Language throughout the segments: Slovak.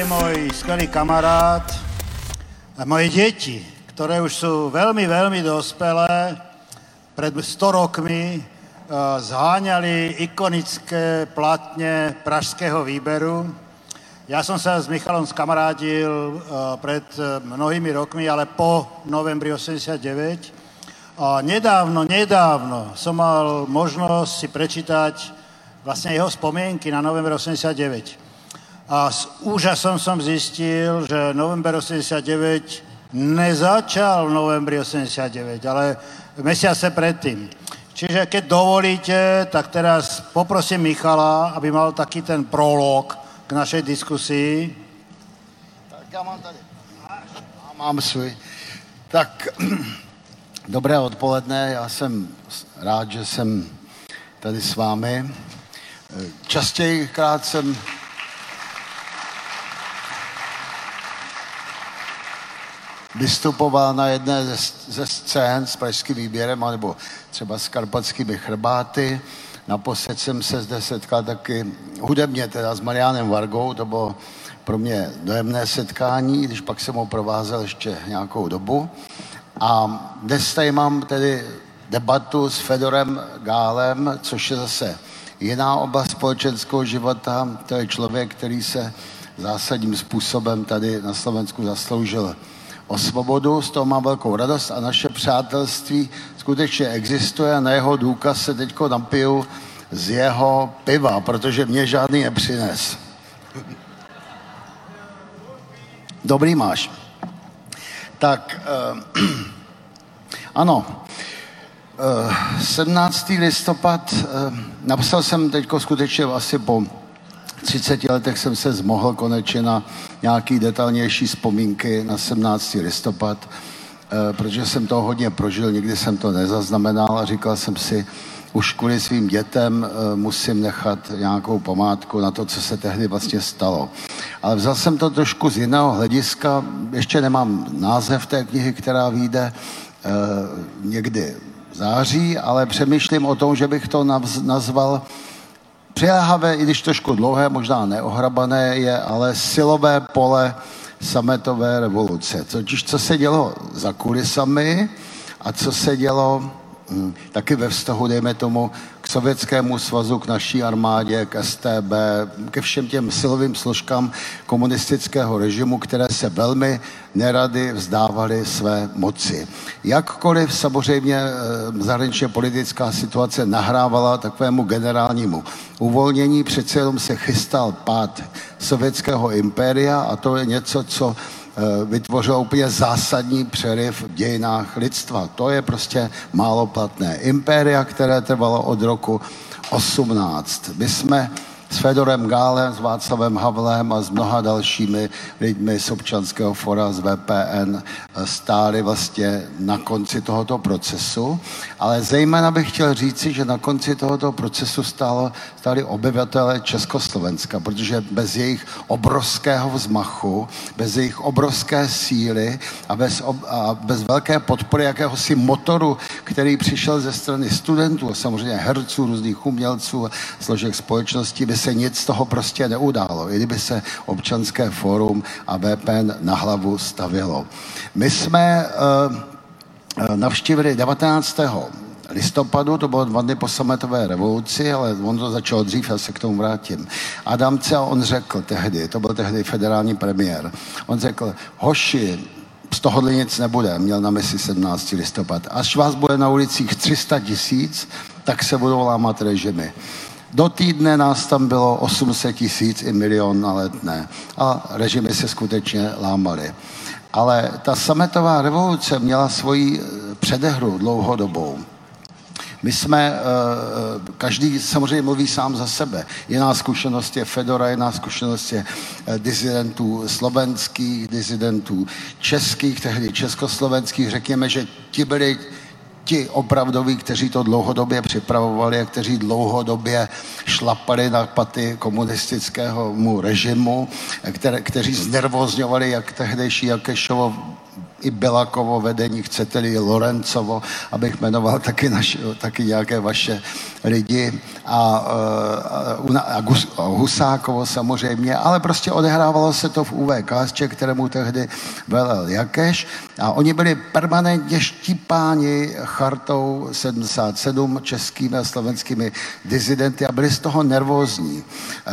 je môj skvelý kamarát a moje deti, ktoré už sú veľmi, veľmi dospelé, pred 100 rokmi uh, zháňali ikonické platne pražského výberu. Ja som sa s Michalom skamarádil uh, pred uh, mnohými rokmi, ale po novembri 89. A nedávno, nedávno som mal možnosť si prečítať vlastne jeho spomienky na november 89. A s úžasom som zistil, že november 89 nezačal v novembri 89, ale mesiace predtým. Čiže keď dovolíte, tak teraz poprosím Michala, aby mal taký ten prolog k našej diskusii. Tak já mám tady. Já mám svůj. Tak, dobré odpoledne, já jsem rád, že jsem tady s vámi. Častějkrát jsem vystupoval na jedné ze, ze scén s pražským výběrem, nebo třeba s karpatskými chrbáty. Naposled jsem se zde setkal taky hudebně, teda s Marianem Vargou, to bylo pro mě dojemné setkání, když pak jsem ho provázel ještě nějakou dobu. A dnes tady mám tedy debatu s Fedorem Gálem, což je zase jiná oblast společenského života. To je člověk, který se zásadním způsobem tady na Slovensku zasloužil o svobodu, z toho mám velkou radost a naše přátelství skutečně existuje a na jeho důkaz se teď napiju z jeho piva, protože mě žádný nepřines. Dobrý máš. Tak, uh, ano, eh, 17. listopad, uh, napsal jsem teď skutečně asi po 30 letech jsem se zmohl konečně na nějaký detailnější vzpomínky na 17. listopad, eh, protože jsem to hodně prožil, nikdy jsem to nezaznamenal a říkal jsem si, už kvůli svým dětem eh, musím nechat nějakou památku na to, co se tehdy vlastně stalo. Ale vzal jsem to trošku z jiného hlediska, ještě nemám název té knihy, která vyjde eh, někdy v září, ale přemýšlím o tom, že bych to nazval Přiléhavé, i když trošku dlouhé, možná neohrabané, je ale silové pole sametové revoluce. Totiž co se dělo za kulisami a co se dělo hm, taky ve vztahu, dejme tomu, Sovětskému svazu, k naší armádě, k STB, ke všem těm silovým složkám komunistického režimu, které se velmi nerady vzdávaly své moci. Jakkoliv samozřejmě eh, zahraničně politická situace nahrávala takovému generálnímu uvolnění, přece jenom se chystal pád sovětského impéria a to je něco, co Eh, vytvořilo úplně zásadní přeryv v dějinách lidstva. To je prostě málo platné. Impéria, které trvalo od roku 18. My jsme s Fedorem Gálem, s Václavem Havlem a s mnoha dalšími lidmi z občanského fora, z VPN stáli vlastně na konci tohoto procesu. Ale zejména bych chtěl říci, že na konci tohoto procesu stálo, stáli obyvatele Československa, protože bez jejich obrovského vzmachu, bez jejich obrovské síly a bez, ob, a bez velké podpory jakéhosi motoru, který přišel ze strany studentů samozřejmě herců, různých umělců, složek společnosti, by se nic z toho prostě neudálo, i kdyby se občanské fórum a VPN na hlavu stavilo. My jsme uh, navštívili 19 listopadu, to bylo dva dny po sametové revoluci, ale on to začal dřív, já se k tomu vrátím. Adamce, on řekl tehdy, to byl tehdy federální premiér, on řekl, hoši, z tohohle nic nebude, měl na mysli 17. listopad. Až vás bude na ulicích 300 tisíc, tak se budou lámat režimy. Do týdne nás tam bylo 800 tisíc i milion na let ne. A režimy se skutečně lámaly. Ale ta sametová revoluce měla svoji eh, předehru dlouhodobou. My jsme, eh, eh, každý samozřejmě mluví sám za sebe. Jiná zkušenost je Fedora, jiná zkušenost je dizidentů slovenských, dizidentů českých, tehdy československých. Řekněme, že ti byli ti opravdoví, kteří to dlouhodobě připravovali a kteří dlouhodobě šlapali na paty komunistickému režimu, které, kteří znervozňovali jak tehdejší Jakešovo i Belakovo vedení, chcete-li Lorencovo, abych jmenoval taky, naši, taky nějaké vaše lidi a, a, a, a Husákovo samozřejmě, ale prostě odehrávalo se to v UVKSČ, kterému tehdy velel Jakeš a oni byli permanentně štípáni chartou 77 českými a slovenskými dizidenty a byli z toho nervózní. E,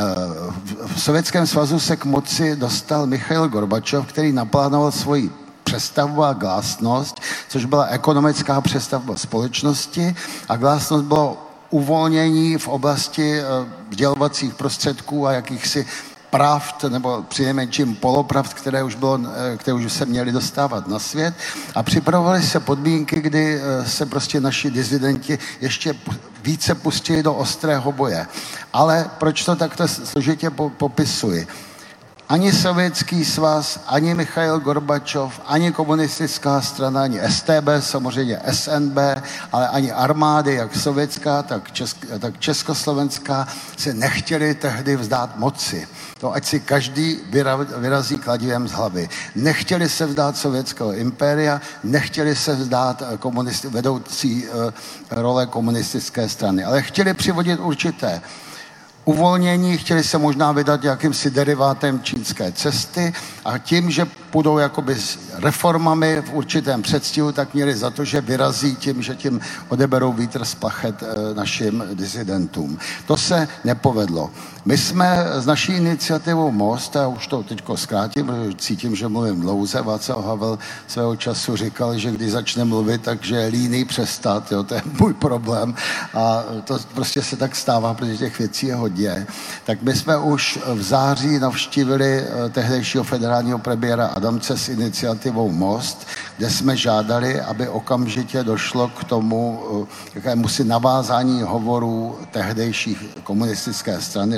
v Sovětském svazu se k moci dostal Michail Gorbačov, který naplánoval svoji přestavbu a glásnost, což byla ekonomická přestavba společnosti a glásnost bylo uvolnění v oblasti eh, vzdělovacích prostředků a jakýchsi pravd nebo přinejmenším polopravd, které už, bylo, eh, které už se měly dostávat na svět a připravovaly se podmínky, kdy eh, se prostě naši dizidenti ještě více pustili do ostrého boje. Ale proč to takto složitě popisuji? Ani Sovětský svaz, ani Michail Gorbačov, ani komunistická strana, ani STB, samozřejmě SNB, ale ani armády, jak sovětská, tak, česk, tak československá, se nechtěli tehdy vzdát moci. To ať si každý vyrazí kladivem z hlavy. Nechtěli se vzdát sovětského impéria, nechtěli se vzdát eh, komunisti, vedoucí uh, role komunistické strany, ale chtěli přivodit určité uvolnění, chtěli se možná vydat jakýmsi derivátem čínské cesty a tím, že půjdou jakoby s reformami v určitém předstihu, tak měli za to, že vyrazí tím, že tím odeberou vítr z plachet eh, našim disidentům. To se nepovedlo. My jsme s naší iniciativou Most, a už to teď zkrátím, protože cítím, že mluvím dlouze, Václav Havel svého času říkal, že když začne mluvit, takže je líný přestat, jo, to je můj problém a to prostě se tak stává, protože těch věcí je hodně. Tak my jsme už v září navštívili eh, tehdejšího federálního premiéra Adamce s iniciativou Most, kde jsme žádali, aby okamžitě došlo k tomu eh, jakému si navázání hovorů tehdejších komunistické strany,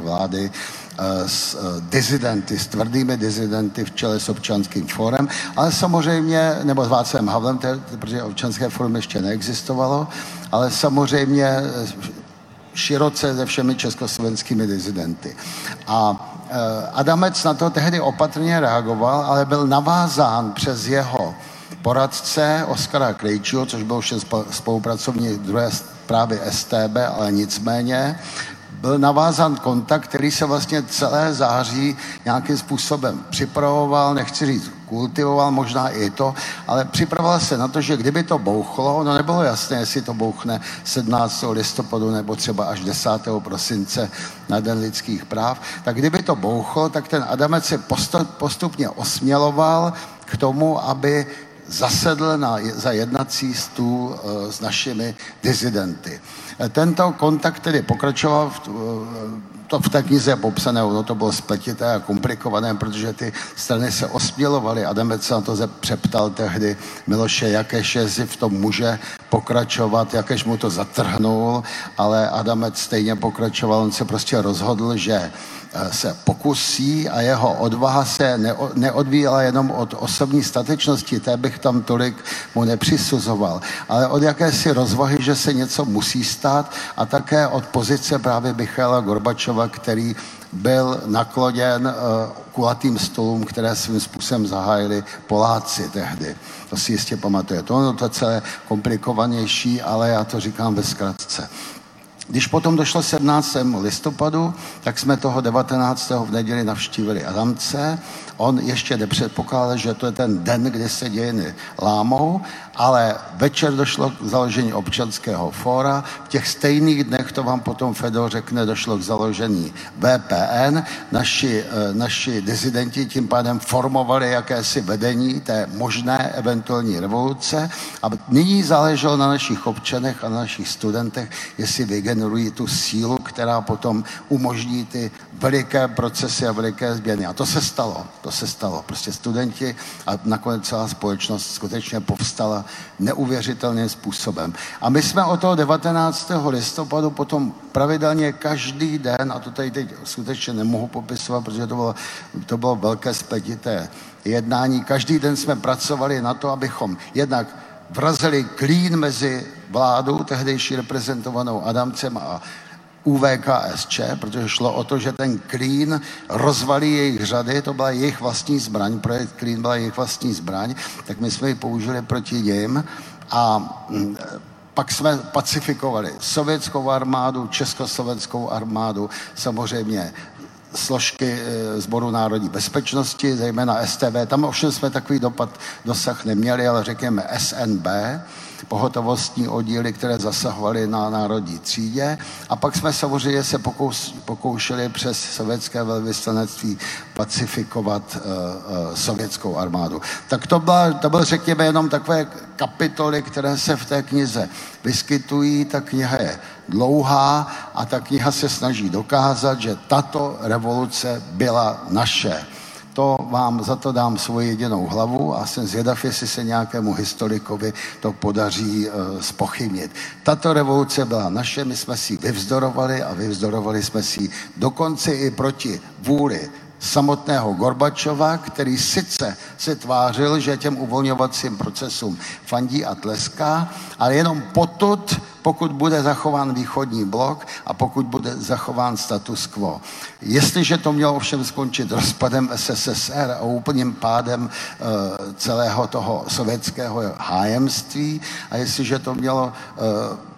vlády, eh, s eh, dizidenty, s tvrdými dizidenty v čele s občanským fórem, ale samozřejmě, nebo s Václavem Havlem, protože občanské fórum ještě neexistovalo, ale samozřejmě široce se všemi československými dizidenty. A Adamec na to tehdy opatrně reagoval, ale byl navázán přes jeho poradce Oskara Krejčího, což byl všem spolupracovník druhé právě STB, ale nicméně byl navázán kontakt, který se vlastně celé září nějakým způsobem připravoval, nechci říct kultivoval, možná i to, ale připravoval se na to, že kdyby to bouchlo, no nebylo jasné, jestli to bouchne 17. listopadu nebo třeba až 10. prosince na Den lidských práv, tak kdyby to bouchlo, tak ten Adamec se postupně osměloval k tomu, aby zasedl na, za jednací stůl e, s našimi dizidenty. Tento kontakt tedy pokračoval, v, e, to v té knize je popsané, ono to bylo spletité a komplikované, protože ty strany se osmělovaly. Adamec se na to přeptal tehdy Miloše Jakeš, jestli v tom může pokračovat, Jakeš mu to zatrhnul, ale Adamec stejně pokračoval, on se prostě rozhodl, že Eh, se pokusí a jeho odvaha se neodvíjela jenom od osobní statečnosti, té bych tam tolik mu nepřisuzoval, ale od jakési rozvahy, že se něco musí stát a také od pozice právě Michaela Gorbačova, který byl nakloněn uh, kulatým stolům, které svým způsobem zahájili Poláci tehdy. To si jistě pamatujete. Ono to celé komplikovanější, ale já to říkám ve zkratce. Když potom došlo 17. listopadu, tak jsme toho 19. v neděli navštívili Adamce. On ještě nepředpokládal, že to je ten den, kdy se dějiny lámou, ale večer došlo k založení občanského fóra. V těch stejných dnech, to vám potom Fedor řekne, došlo k založení VPN. Naši, eh, naši dizidenti tím pádem formovali jakési vedení té možné eventuální revoluce a nyní záleželo na našich občanech a na našich studentech, jestli vygenerují tu sílu, která potom umožní ty veliké procesy a veliké změny. A to se stalo. To se stalo. Prostě studenti a nakonec celá společnost skutečně povstala neuvěřitelným způsobem. A my jsme od toho 19. listopadu potom pravidelně každý den, a to tady teď skutečně nemohu popisovat, protože to bylo, to bylo velké spletité jednání, každý den jsme pracovali na to, abychom jednak vrazili klín mezi vládou, tehdejší reprezentovanou Adamcem a UVKSČ, protože šlo o to, že ten Klín rozvalí jejich řady, to byla jejich vlastní zbraň, projekt Klín byla jejich vlastní zbraň, tak my jsme ji použili proti ním a mm, pak jsme pacifikovali sovětskou armádu, československou armádu, samozřejmě složky Zboru eh, národní bezpečnosti, zejména STV. Tam ovšem jsme takový dopad, dosah neměli, ale řekněme SNB, pohotovostní oddíly, které zasahovaly na národní třídě. A pak jsme samozřejmě se pokous, pokoušeli přes sovětské velvyslanectví pacifikovat uh, uh, sovětskou armádu. Tak to, byla, to byl, řekněme, jenom takové kapitoly, které se v té knize vyskytují. Ta kniha je dlouhá a ta kniha se snaží dokázat, že tato revoluce byla naše to vám, za to dám svoji jedinou hlavu a jsem zvědav, jestli se nějakému historikovi to podaří e, spochybnit. Tato revoluce byla naše, my jsme si vyvzdorovali a vyvzdorovali jsme si dokonce i proti vůli samotného Gorbačova, který sice se tvářil, že těm uvolňovacím procesům fandí a tleská, ale jenom potud, pokud bude zachován východní blok a pokud bude zachován status quo. Jestliže to mělo ovšem skončit rozpadem SSSR a úplným pádem e, celého toho sovětského hájemství a jestliže to mělo e,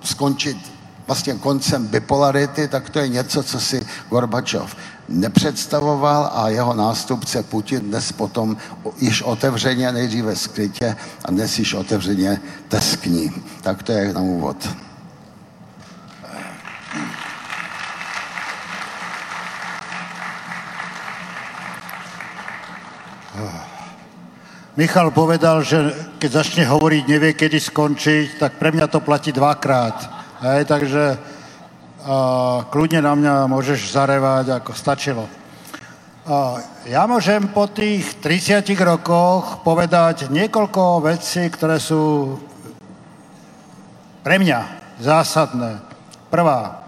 skončit vlastně koncem bipolarity, tak to je něco, co si Gorbačov nepředstavoval a jeho nástupce Putin dnes potom již otevřeně, nejdříve skrytě a dnes již otevřeně teskní. Tak to je na úvod. Michal povedal, že keď začne hovoriť, nevie, kedy skončiť, tak pre mňa to platí dvakrát. Hej, takže a kľudne na mňa môžeš zarevať, ako stačilo. A ja môžem po tých 30 rokoch povedať niekoľko vecí, ktoré sú pre mňa zásadné. Prvá.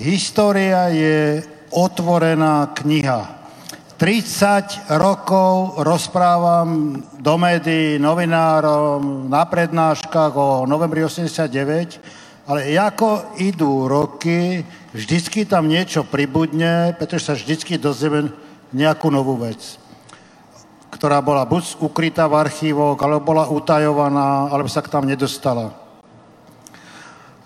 História je otvorená kniha. 30 rokov rozprávam do médií, novinárom, na prednáškach o novembri 89 ale ako idú roky, vždycky tam niečo pribudne, pretože sa vždycky dozrieme nejakú novú vec, ktorá bola buď ukrytá v archívoch, alebo bola utajovaná, alebo sa k tam nedostala.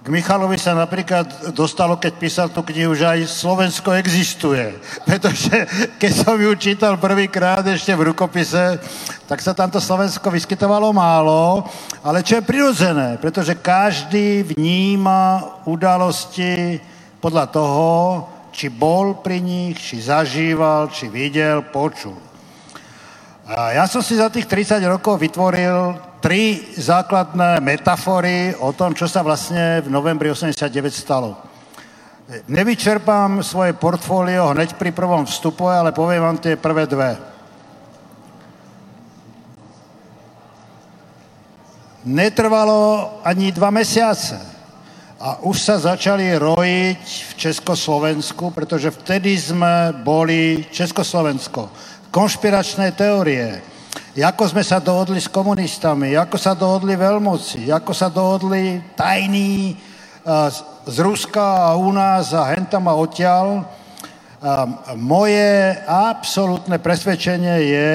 Michalovi sa napríklad dostalo, keď písal tú knihu, že aj Slovensko existuje. Pretože keď som ju čítal prvýkrát ešte v rukopise, tak sa tamto Slovensko vyskytovalo málo, ale čo je prirodzené, pretože každý vníma udalosti podľa toho, či bol pri nich, či zažíval, či videl, počul. A ja som si za tých 30 rokov vytvoril tri základné metafory o tom, čo sa vlastne v novembri 89 stalo. Nevyčerpám svoje portfólio hneď pri prvom vstupu, ale poviem vám tie prvé dve. Netrvalo ani dva mesiace a už sa začali rojiť v Československu, pretože vtedy sme boli Československo. Konšpiračné teórie, ako sme sa dohodli s komunistami, ako sa dohodli veľmoci, ako sa dohodli tajní z Ruska a u nás a hentam a odtiaľ. Moje absolútne presvedčenie je,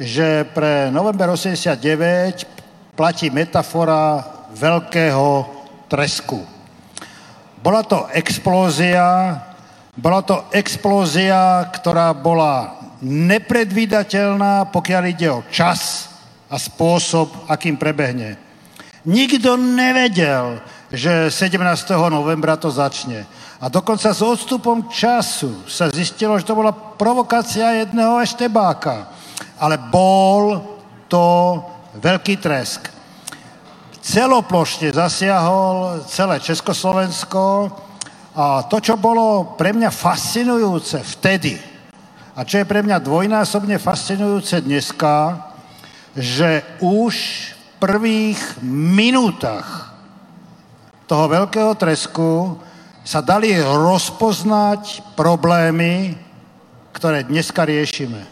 že pre november 89 platí metafora veľkého tresku. Bola to explózia, bola to explózia, ktorá bola nepredvídateľná, pokiaľ ide o čas a spôsob, akým prebehne. Nikto nevedel, že 17. novembra to začne. A dokonca s odstupom času sa zistilo, že to bola provokácia jedného eštebáka. Ale bol to veľký tresk. Celoplošne zasiahol celé Československo a to, čo bolo pre mňa fascinujúce vtedy, a čo je pre mňa dvojnásobne fascinujúce dneska, že už v prvých minútach toho veľkého tresku sa dali rozpoznať problémy, ktoré dneska riešime.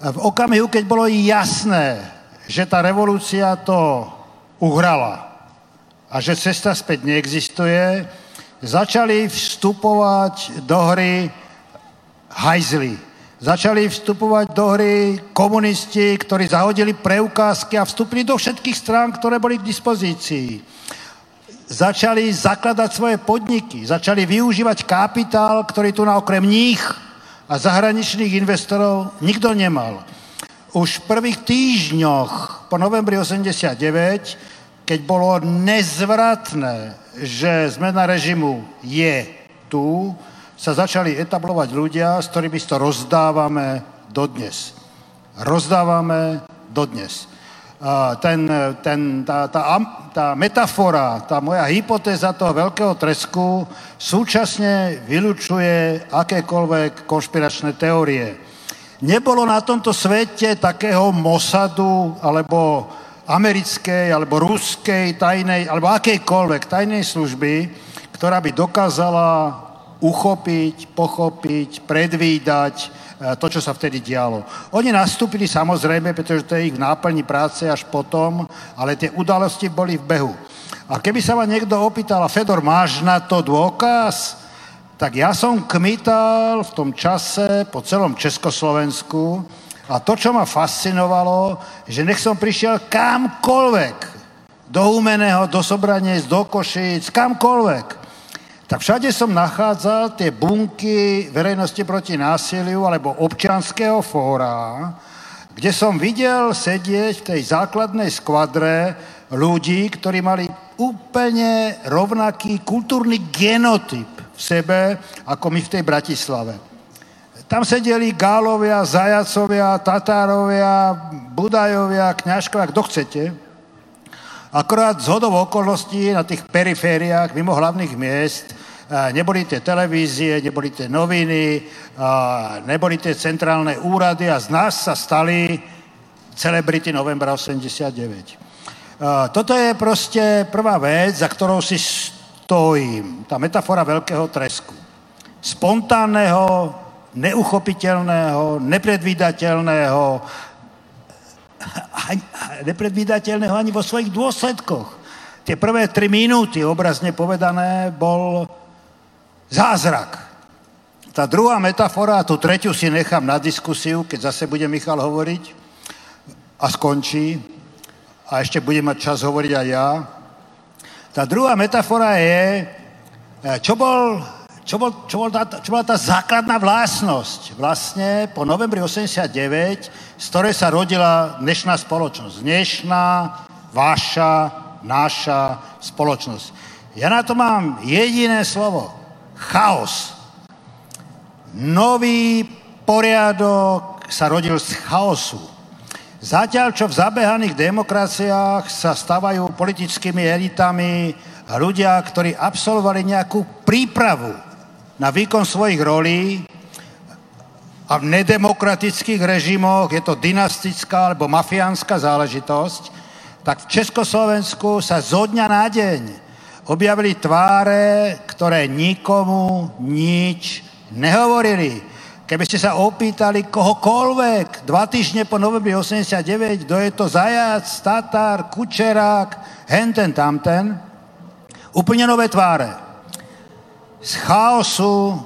V okamihu, keď bolo jasné, že tá revolúcia to uhrala a že cesta späť neexistuje, začali vstupovať do hry hajzly. Začali vstupovať do hry komunisti, ktorí zahodili preukázky a vstúpili do všetkých strán, ktoré boli k dispozícii. Začali zakladať svoje podniky, začali využívať kapitál, ktorý tu na okrem nich a zahraničných investorov nikto nemal. Už v prvých týždňoch po novembri 89, keď bolo nezvratné, že zmena režimu je tu, sa začali etablovať ľudia, s ktorými to rozdávame dodnes. Rozdávame dodnes. Ten, ten, tá, tá, tá metafora, tá moja hypotéza toho veľkého tresku súčasne vylučuje akékoľvek konšpiračné teórie. Nebolo na tomto svete takého Mossadu alebo americkej alebo ruskej tajnej alebo akejkoľvek tajnej služby, ktorá by dokázala uchopiť, pochopiť, predvídať e, to, čo sa vtedy dialo. Oni nastúpili samozrejme, pretože to je ich náplni práce až potom, ale tie udalosti boli v behu. A keby sa ma niekto opýtal, Fedor, máš na to dôkaz? Tak ja som kmital v tom čase po celom Československu a to, čo ma fascinovalo, že nech som prišiel kamkoľvek, do Humeného, do Sobranec, do Košíc, kamkoľvek, tak všade som nachádzal tie bunky verejnosti proti násiliu alebo občianského fóra, kde som videl sedieť v tej základnej skvadre ľudí, ktorí mali úplne rovnaký kultúrny genotyp v sebe, ako my v tej Bratislave. Tam sedeli Gálovia, Zajacovia, Tatárovia, Budajovia, Kňažkovia, kto chcete. Akorát z hodov okolností na tých perifériách mimo hlavných miest neboli tie televízie, neboli tie noviny, neboli tie centrálne úrady a z nás sa stali celebrity novembra 89. Toto je proste prvá vec, za ktorou si stojím. Tá metafora veľkého tresku. Spontánneho, neuchopiteľného, nepredvídateľného, nepredvídateľného ani vo svojich dôsledkoch. Tie prvé tri minúty, obrazne povedané, bol Zázrak. Tá druhá metafora, a tú tretiu si nechám na diskusiu, keď zase bude Michal hovoriť a skončí. A ešte bude mať čas hovoriť aj ja. Tá druhá metafora je, e, čo, bol, čo, bol, čo, bol tá, čo bola tá základná vlastnosť vlastne po novembri 89, z ktorej sa rodila dnešná spoločnosť. Dnešná, vaša, naša spoločnosť. Ja na to mám jediné slovo chaos. Nový poriadok sa rodil z chaosu. Zatiaľ, čo v zabehaných demokraciách sa stavajú politickými elitami ľudia, ktorí absolvovali nejakú prípravu na výkon svojich rolí a v nedemokratických režimoch je to dynastická alebo mafiánska záležitosť, tak v Československu sa zo dňa na deň objavili tváre, ktoré nikomu nič nehovorili. Keby ste sa opýtali kohokoľvek dva týždne po novembri 89, kto je to Zajac, Tatar, Kučerák, henten tamten, úplne nové tváre. Z chaosu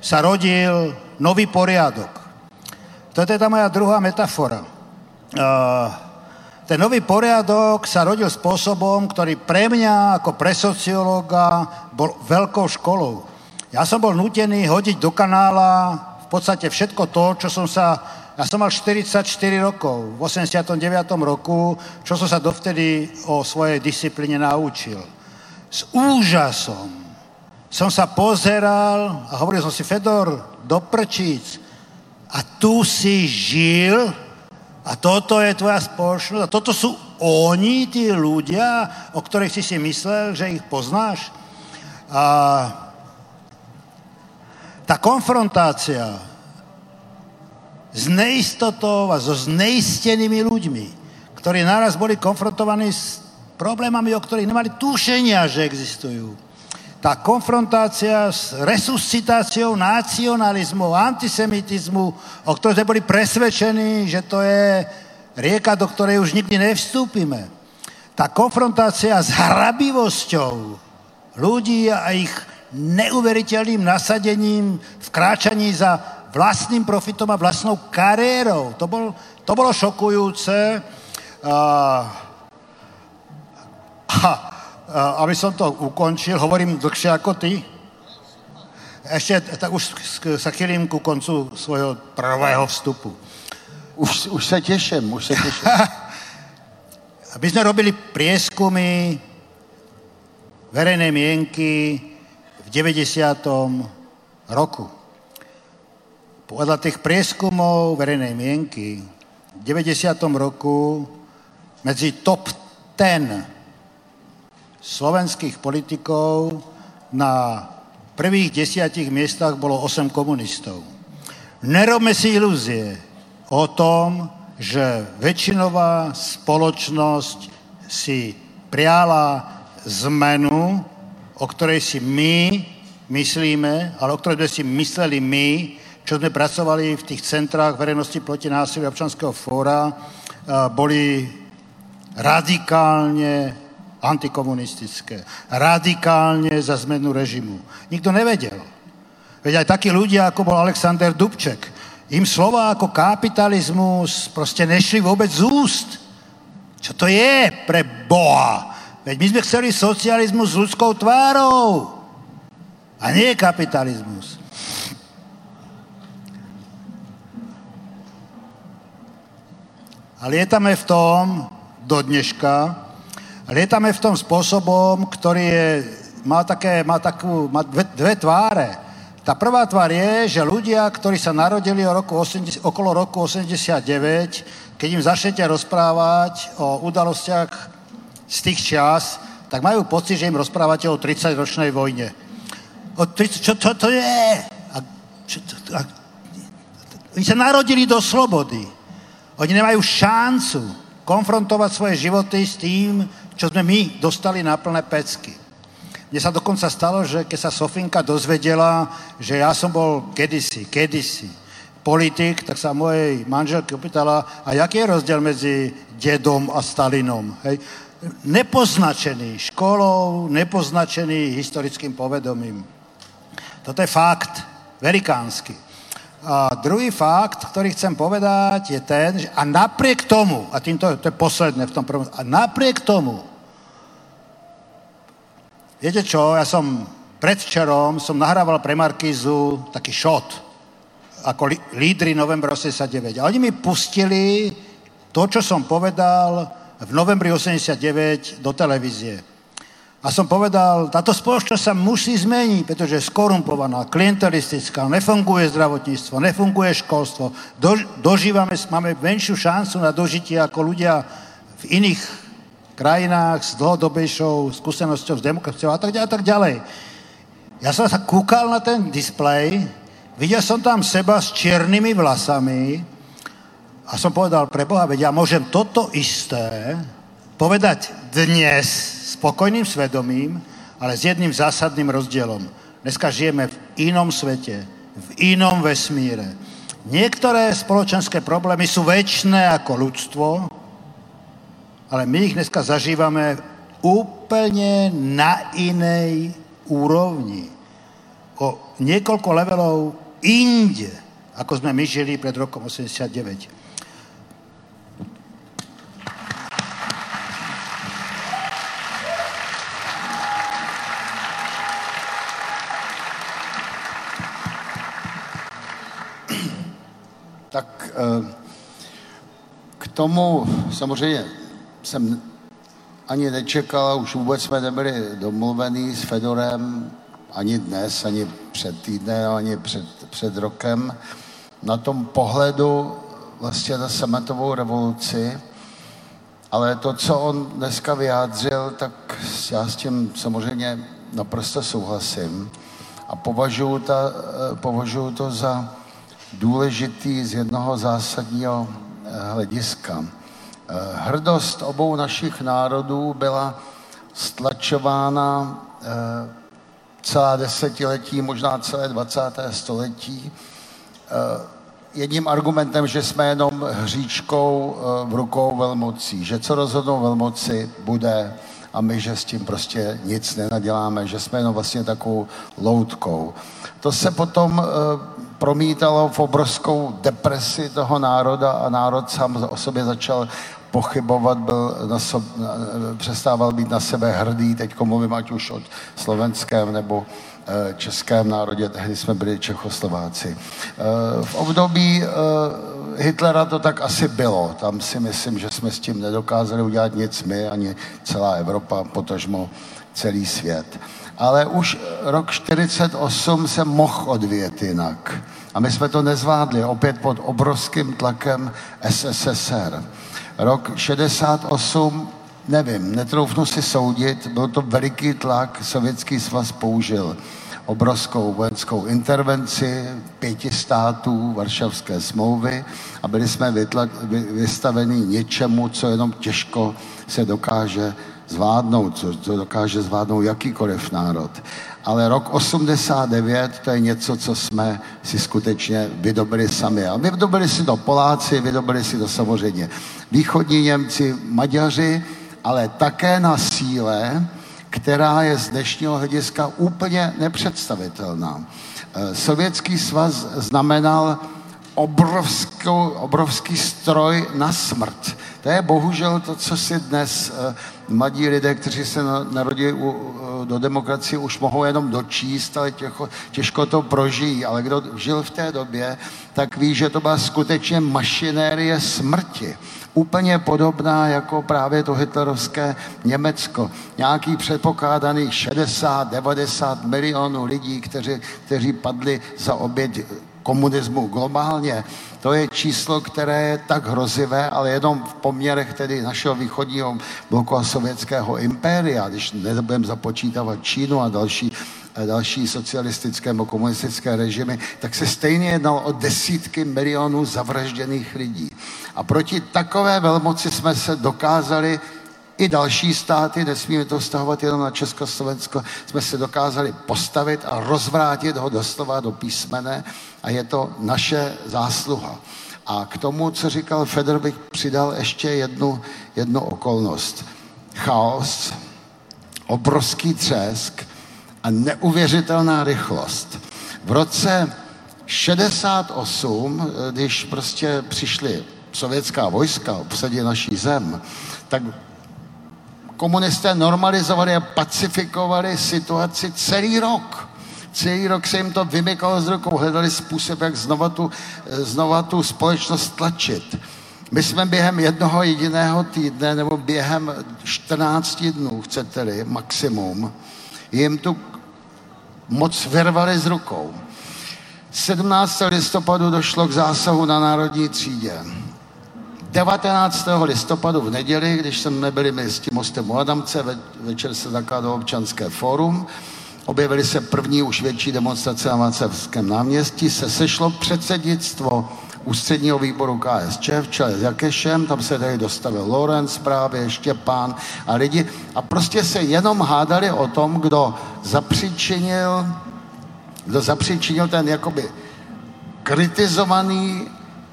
sa rodil nový poriadok. Toto je tá moja druhá metafora. Uh, ten nový poriadok sa rodil spôsobom, ktorý pre mňa ako pre sociológa bol veľkou školou. Ja som bol nutený hodiť do kanála v podstate všetko to, čo som sa... Ja som mal 44 rokov, v 89. roku, čo som sa dovtedy o svojej disciplíne naučil. S úžasom som sa pozeral a hovoril som si, Fedor, do prčíc. A tu si žil a toto je tvoja spoločnosť. A toto sú oni, tí ľudia, o ktorých si si myslel, že ich poznáš. A tá konfrontácia s neistotou a so zneistenými ľuďmi, ktorí naraz boli konfrontovaní s problémami, o ktorých nemali tušenia, že existujú tá konfrontácia s resuscitáciou nacionalizmu, antisemitizmu, o ktorej sme boli presvedčení, že to je rieka, do ktorej už nikdy nevstúpime. Tá konfrontácia s hrabivosťou ľudí a ich neuveriteľným nasadením v kráčaní za vlastným profitom a vlastnou kariérou. To, bol, to bolo šokujúce. A, a, a, aby som to ukončil, hovorím dlhšie ako ty. Ešte tak už sa chylím ku koncu svojho prvého vstupu. Už, už sa teším, už sa teším. My sme robili prieskumy verejnej mienky v 90. roku. Podľa tých prieskumov verejnej mienky v 90. roku medzi top 10 slovenských politikov na prvých desiatich miestach bolo 8 komunistov. Nerobme si ilúzie o tom, že väčšinová spoločnosť si priala zmenu, o ktorej si my myslíme, ale o ktorej sme si mysleli my, čo sme pracovali v tých centrách verejnosti proti násiliu občanského fóra, boli radikálne antikomunistické, radikálne za zmenu režimu. Nikto nevedel. Veď aj takí ľudia, ako bol Alexander Dubček, im slova ako kapitalizmus proste nešli vôbec z úst. Čo to je pre Boha? Veď my sme chceli socializmus s ľudskou tvárou. A nie kapitalizmus. A lietame v tom do dneška, lietame v tom spôsobom, ktorý je, má, také, má, takú, má dve, dve tváre. Tá prvá tvár je, že ľudia, ktorí sa narodili o roku 80, okolo roku 89, keď im začnete rozprávať o udalostiach z tých čas, tak majú pocit, že im rozprávate o 30-ročnej vojne. O 30, čo, čo to je? A, čo, a, oni sa narodili do slobody. Oni nemajú šancu konfrontovať svoje životy s tým, čo sme my dostali na plné pecky. Mne sa dokonca stalo, že keď sa Sofinka dozvedela, že ja som bol kedysi, kedysi politik, tak sa mojej manželke opýtala, a jaký je rozdiel medzi dedom a Stalinom? Hej? Nepoznačený školou, nepoznačený historickým povedomím. Toto je fakt, verikánsky. A druhý fakt, ktorý chcem povedať, je ten, že a napriek tomu, a týmto to je posledné v tom prvom, a napriek tomu, viete čo, ja som predvčerom som nahrával pre Markízu taký shot, ako lídry novembra 89. A oni mi pustili to, čo som povedal v novembri 89 do televízie. A som povedal, táto spoločnosť sa musí zmeniť, pretože je skorumpovaná, klientelistická, nefunguje zdravotníctvo, nefunguje školstvo. Do, dožívame, máme menšiu šancu na dožitie ako ľudia v iných krajinách s dlhodobejšou skúsenosťou, s demokraciou a tak ďalej. A tak ďalej. Ja som sa kúkal na ten displej, videl som tam seba s čiernymi vlasami a som povedal, pre Boha, veď ja môžem toto isté povedať dnes spokojným svedomím, ale s jedným zásadným rozdielom. Dneska žijeme v inom svete, v inom vesmíre. Niektoré spoločenské problémy sú väčšie ako ľudstvo, ale my ich dneska zažívame úplne na inej úrovni. O niekoľko levelov inde, ako sme my žili pred rokom 89. Eh, k tomu samozřejmě jsem ani nečekal, už vůbec jsme nebyli domluvení s Fedorem ani dnes, ani před týdnem, ani před, před rokem. Na tom pohledu vlastně na sametovou revoluci, ale to, co on dneska vyjádřil, tak já s tím samozřejmě naprosto souhlasím a považuji, ta, eh, považuji to za důležitý z jednoho zásadního hlediska. Eh, hrdost obou našich národů byla stlačována eh, celá desetiletí, možná celé 20. století. Jedním argumentem, že jsme jenom hříčkou v rukou velmocí, že co rozhodnou velmoci, bude a my, že s tím prostě nic nenaděláme, že jsme jenom vlastně takovou loutkou. To se potom promítalo v obrovskou depresi toho národa a národ sám o sobě začal pochybovat, byl na sob, přestával být na sebe hrdý, teď mluvím ať už o slovenském nebo e, českém národě, tehdy jsme byli Čechoslováci. E, v období Hitlera to tak asi bylo. Tam si myslím, že jsme s tím nedokázali udělat nic my, ani celá Evropa, potažmo celý svět. Ale už rok 48 se mohl odvět jinak. A my jsme to nezvládli, opět pod obrovským tlakem SSSR. Rok 68, nevím, netroufnu si soudit, byl to veliký tlak, Sovětský svaz použil obrovskou vojenskou intervenci pěti států Varšavské smlouvy a byli jsme vystaveni něčemu, co jenom těžko se dokáže zvládnout, co, co dokáže zvládnout jakýkoliv národ. Ale rok 89 to je něco, co jsme si skutečně vydobili sami. A vydobili si to Poláci, vydobili si to samozřejmě východní Němci, Maďaři, ale také na síle, která je z dnešního hlediska úplně nepředstavitelná. Eh, Sovětský svaz znamenal obrovskou, obrovský stroj na smrt. To je bohužel to, co si dnes uh, mladí lidé, kteří se narodili do demokracie, už mohou jenom dočíst, ale těžko, těžko to prožijí. Ale kdo žil v té době, tak ví, že to byla skutečně mašinérie smrti úplně podobná jako právě to hitlerovské Německo. Nějaký předpokládaných 60-90 milionů lidí, kteří, kteří padli za oběť komunismu globálně. To je číslo, které je tak hrozivé, ale jenom v poměrech tedy našeho východního bloku a sovětského impéria, když nebudeme započítávat Čínu a další další socialistické nebo komunistické režimy, tak se stejně jednalo o desítky milionů zavražděných lidí. A proti takové velmoci jsme se dokázali i další státy, nesmíme to vztahovat jenom na Československo, jsme se dokázali postavit a rozvrátit ho doslova do písmene a je to naše zásluha. A k tomu, co říkal Fedor, bych přidal ještě jednu, jednu okolnost. Chaos, obrovský třesk a neuvěřitelná rychlost. V roce 68, když prostě přišly sovětská vojska, obsadili naší zem, tak komunisté normalizovali a pacifikovali situaci celý rok. Celý rok se jim to vymykalo z rukou, hledali způsob, jak znova tu, znova tu společnost tlačit. My jsme během jednoho jediného týdne, nebo během 14 dnů, chcete-li, maximum, jim tu moc vyrvali z rukou. 17. listopadu došlo k zásahu na Národní třídě. 19. listopadu v neděli, když jsme byli my s tím mostem u Adamce, ve, večer se zakládalo občanské fórum, objevily se první už větší demonstrace na Václavském náměstí, se sešlo předsednictvo ústředního výboru KSČ v čele s Jakešem, tam se tady dostavil Lorenz právě, Štěpán a lidi. A prostě se jenom hádali o tom, kdo zapříčinil, kdo zapříčinil ten jakoby kritizovaný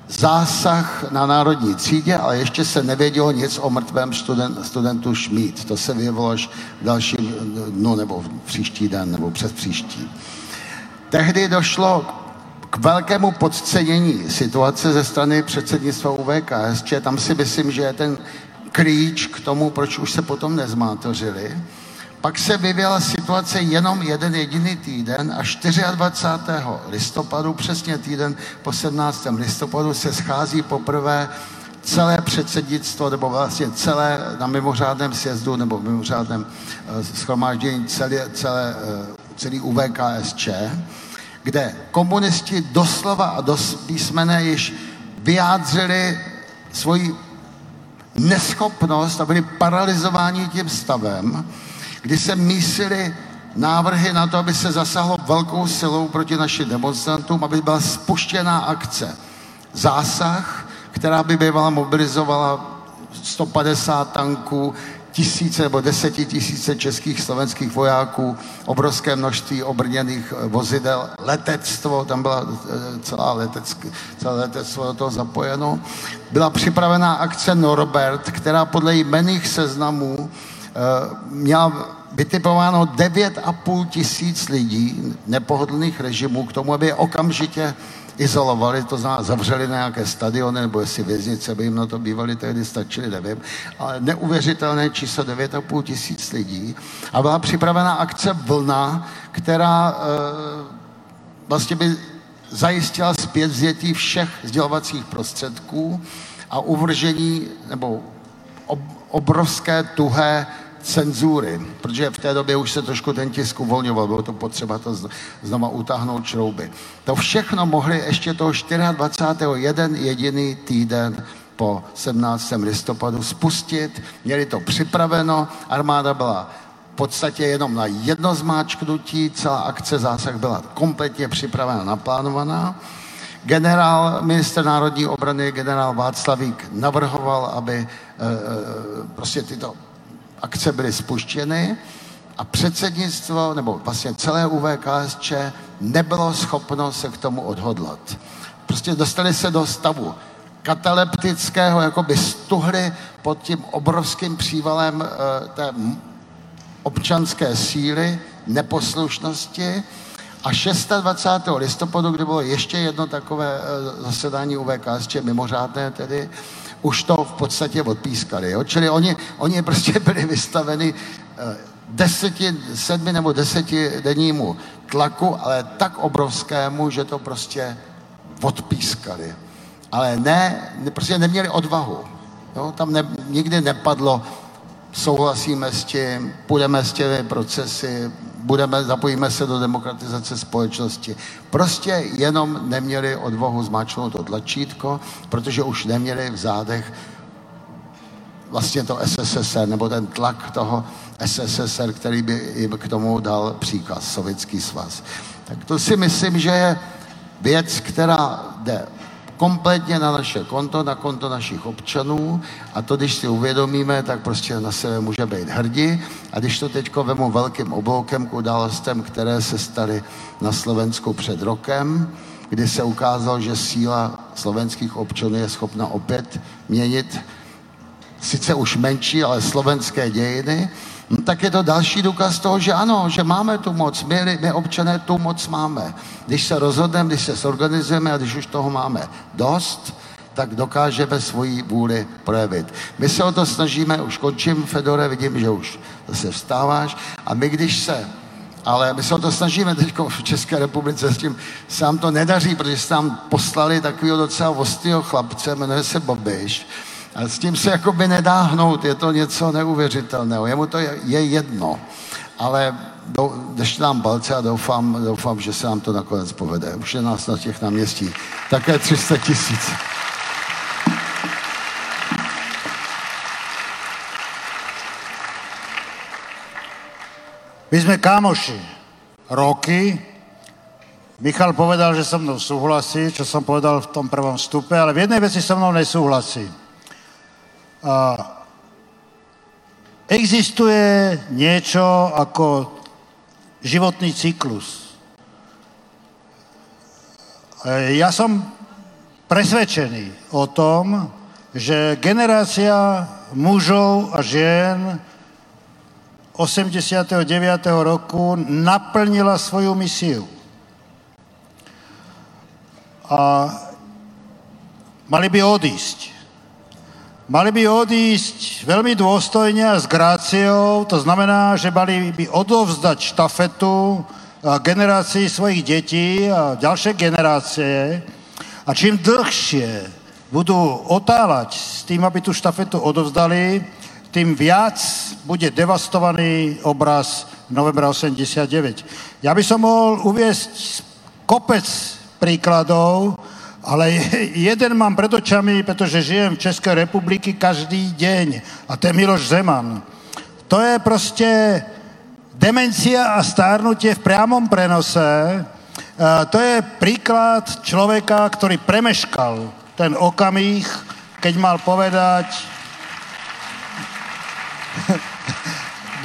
zásah na národní třídě, ale ještě se nevědělo nic o mrtvém student, studentu Šmít. To se vyjevilo až v dalším dnu nebo v příští den nebo přes příští. Tehdy došlo k velkému podcenění situace ze strany předsednictva UVKSČ. Tam si myslím, že je ten klíč k tomu, proč už se potom nezmátořili. Pak se vyvěla situace jenom jeden jediný týden a 24. listopadu, přesně týden po 17. listopadu, se schází poprvé celé předsednictvo, nebo vlastně celé na mimořádném sjezdu nebo mimořádném uh, schromáždění celé, celé, uh, celý UVKSČ, kde komunisti doslova a dos písmené již vyjádřili svoji neschopnost a byli paralizováni tím stavem, kdy se mísily návrhy na to, aby se zasahlo velkou silou proti našim demonstrantům, aby byla spuštěná akce. Zásah, která by bývala mobilizovala 150 tanků, tisíce nebo desetitisíce českých slovenských vojáků, obrovské množství obrněných eh, vozidel, letectvo, tam byla eh, celá leteck, celé letectvo do toho zapojeno. Byla připravená akce Norbert, která podle jmených seznamů měla vytipováno 9,5 tisíc lidí nepohodlných režimů k tomu, aby je okamžitě izolovali, to znamená zavřeli nějaké stadiony, nebo jestli věznice by jim na to bývali, tehdy stačili, nevím, ale neuvěřitelné číslo 9,5 tisíc lidí. A byla připravena akce Vlna, která e, vlastně by zajistila zpět vzjetí všech sdělovacích prostředků a uvržení nebo obrovské tuhé cenzury, protože v té době už se trošku ten tisk uvolňoval, bylo to potřeba to znova utáhnout šrouby. To všechno mohli ještě toho 24. jeden jediný týden po 17. listopadu spustit, měli to připraveno, armáda byla v podstatě jenom na jedno zmáčknutí, celá akce zásah byla kompletně připravena, naplánovaná. Generál, minister národní obrany, generál Václavík navrhoval, aby e, prostě tyto akce byly spuštěny a předsednictvo, nebo vlastně celé UVKSČ nebylo schopno se k tomu odhodlat. Prostě dostali se do stavu kataleptického, jako by stuhli pod tím obrovským přívalem e, té občanské síly, neposlušnosti a 26. listopadu, kdy bylo ještě jedno takové e, zasedání UVKSČ, mimořádné tedy, už to v podstatě odpískali. Jo? Čili oni, oni prostě byli vystaveni eh, deseti, sedmi nebo deseti dennímu tlaku, ale tak obrovskému, že to prostě odpískali. Ale ne, prostě neměli odvahu. Jo? Tam ne, nikdy nepadlo, souhlasíme s tím, půjdeme s těmi procesy, budeme, zapojíme se do demokratizace společnosti. Prostě jenom neměli odvahu zmáčknout to tlačítko, protože už neměli v zádech vlastně to SSSR, nebo ten tlak toho SSSR, který by jim k tomu dal příkaz, Sovětský svaz. Tak to si myslím, že je věc, která jde kompletně na naše konto, na konto našich občanů. A to, když si uvědomíme, tak prostě na sebe může být hrdí. A když to teď vemu velkým obloukem k událostem, které se staly na Slovensku před rokem, kdy se ukázalo, že síla slovenských občanů je schopna opět měnit sice už menší, ale slovenské dějiny, tak je to další důkaz toho, že ano, že máme tu moc, my, my občané tu moc máme. Když se rozhodneme, když se zorganizujeme a když už toho máme dost, tak dokážeme svoji vůli projevit. My se o to snažíme, už končím, Fedore, vidím, že už zase vstáváš, a my když se ale my se o to snažíme teď v České republice, s tím se nám to nedaří, protože se tam poslali takového docela ostýho chlapce, jmenuje se Bobiš, a s tím se jakoby nedá hnout, je to něco neuvěřitelného. Jemu to je, je jedno. Ale držte nám palce a doufám, doufám, že se nám to nakonec povede. Už je nás na těch náměstí také 300 tisíc. My sme kámoši roky. Michal povedal, že so mnou súhlasí, čo som povedal v tom prvom vstupe, ale v jednej veci so mnou nesúhlasí. Existuje niečo ako životný cyklus. Ja som presvedčený o tom, že generácia mužov a žien 89. roku naplnila svoju misiu. A mali by odísť. Mali by odísť veľmi dôstojne a s gráciou, to znamená, že mali by odovzdať štafetu generácii svojich detí a ďalšie generácie. A čím dlhšie budú otáľať s tým, aby tú štafetu odovzdali, tým viac bude devastovaný obraz novembra 89. Ja by som mohol uviesť kopec príkladov, ale jeden mám pred očami, pretože žijem v Českej republiky každý deň a to je Miloš Zeman. To je prostě demencia a stárnutie v priamom prenose. To je príklad človeka, ktorý premeškal ten okamih, keď mal povedať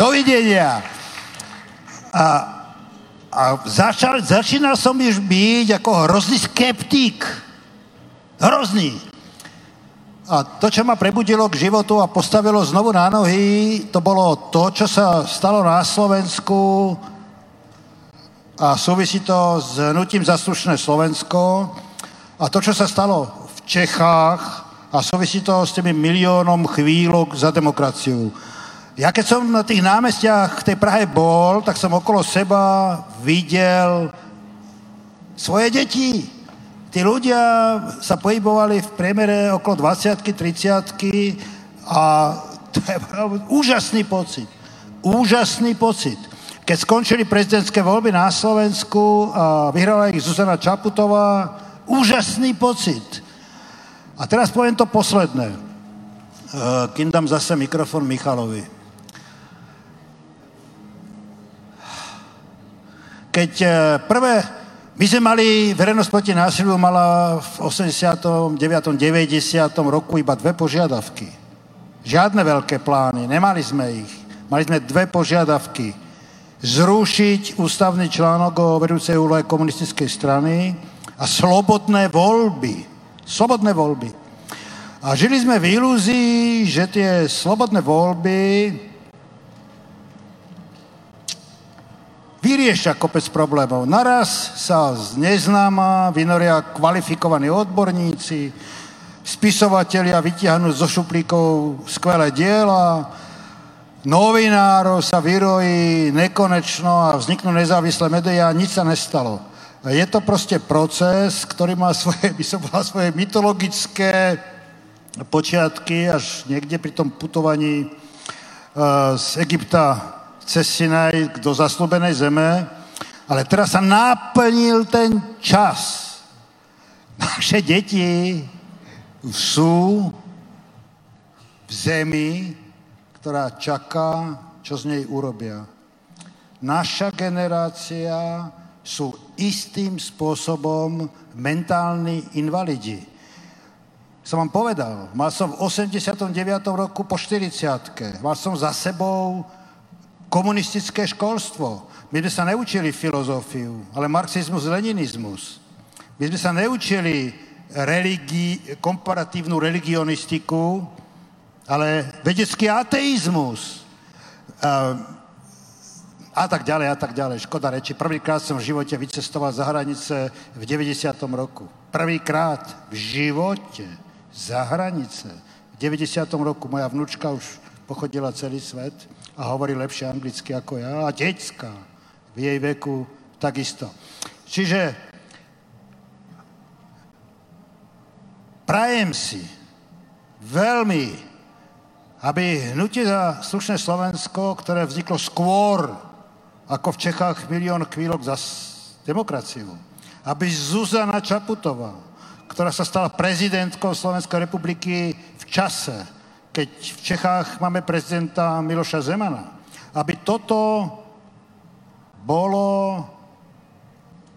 dovidenia. A, a začal, začínal som už byť ako hrozný skeptik. Hrozný. A to, čo ma prebudilo k životu a postavilo znovu na nohy, to bolo to, čo sa stalo na Slovensku a súvisí to s hnutím Zaslušné Slovensko a to, čo sa stalo v Čechách a súvisí to s tými miliónom chvíľok za demokraciu. Ja keď som na tých námestiach v tej Prahe bol, tak som okolo seba videl svoje deti. Tí ľudia sa pohybovali v priemere okolo 20 30 a to je úžasný pocit. Úžasný pocit. Keď skončili prezidentské voľby na Slovensku a vyhrala ich Zuzana Čaputová, úžasný pocit. A teraz poviem to posledné, e, kým dám zase mikrofon Michalovi. Keď e, prvé my sme mali, verejnosť proti násiliu mala v 89. 90. roku iba dve požiadavky. Žiadne veľké plány, nemali sme ich. Mali sme dve požiadavky. Zrušiť ústavný článok o vedúcej úlohe komunistickej strany a slobodné voľby. Slobodné voľby. A žili sme v ilúzii, že tie slobodné voľby vyriešia kopec problémov. Naraz sa z neznáma vynoria kvalifikovaní odborníci, spisovatelia vytiahnu zo šuplíkov skvelé diela, novinárov sa vyrojí nekonečno a vzniknú nezávislé médiá, nič sa nestalo. Je to proste proces, ktorý má svoje, by som povedal, svoje mytologické počiatky až niekde pri tom putovaní uh, z Egypta cez Sinaj do zaslúbenej zeme, ale teraz sa naplnil ten čas. Naše deti sú v zemi, ktorá čaká, čo z nej urobia. Naša generácia sú istým spôsobom mentálni invalidi. Som vám povedal, mal som v 89. roku po 40. Mal som za sebou komunistické školstvo. My sme sa neučili filozofiu, ale marxizmus, leninizmus. My sme sa neučili religi- komparatívnu religionistiku, ale vedecký ateizmus. A, a tak ďalej, a tak ďalej. Škoda reči. Prvýkrát som v živote vycestoval za hranice v 90. roku. Prvýkrát v živote za hranice. V 90. roku moja vnúčka už pochodila celý svet a hovorí lepšie anglicky ako ja. A deťská v jej veku takisto. Čiže prajem si veľmi, aby hnutie za slušné Slovensko, ktoré vzniklo skôr ako v Čechách milión chvíľok za demokraciu, aby Zuzana Čaputová, ktorá sa stala prezidentkou Slovenskej republiky v čase, keď v Čechách máme prezidenta Miloša Zemana, aby toto bolo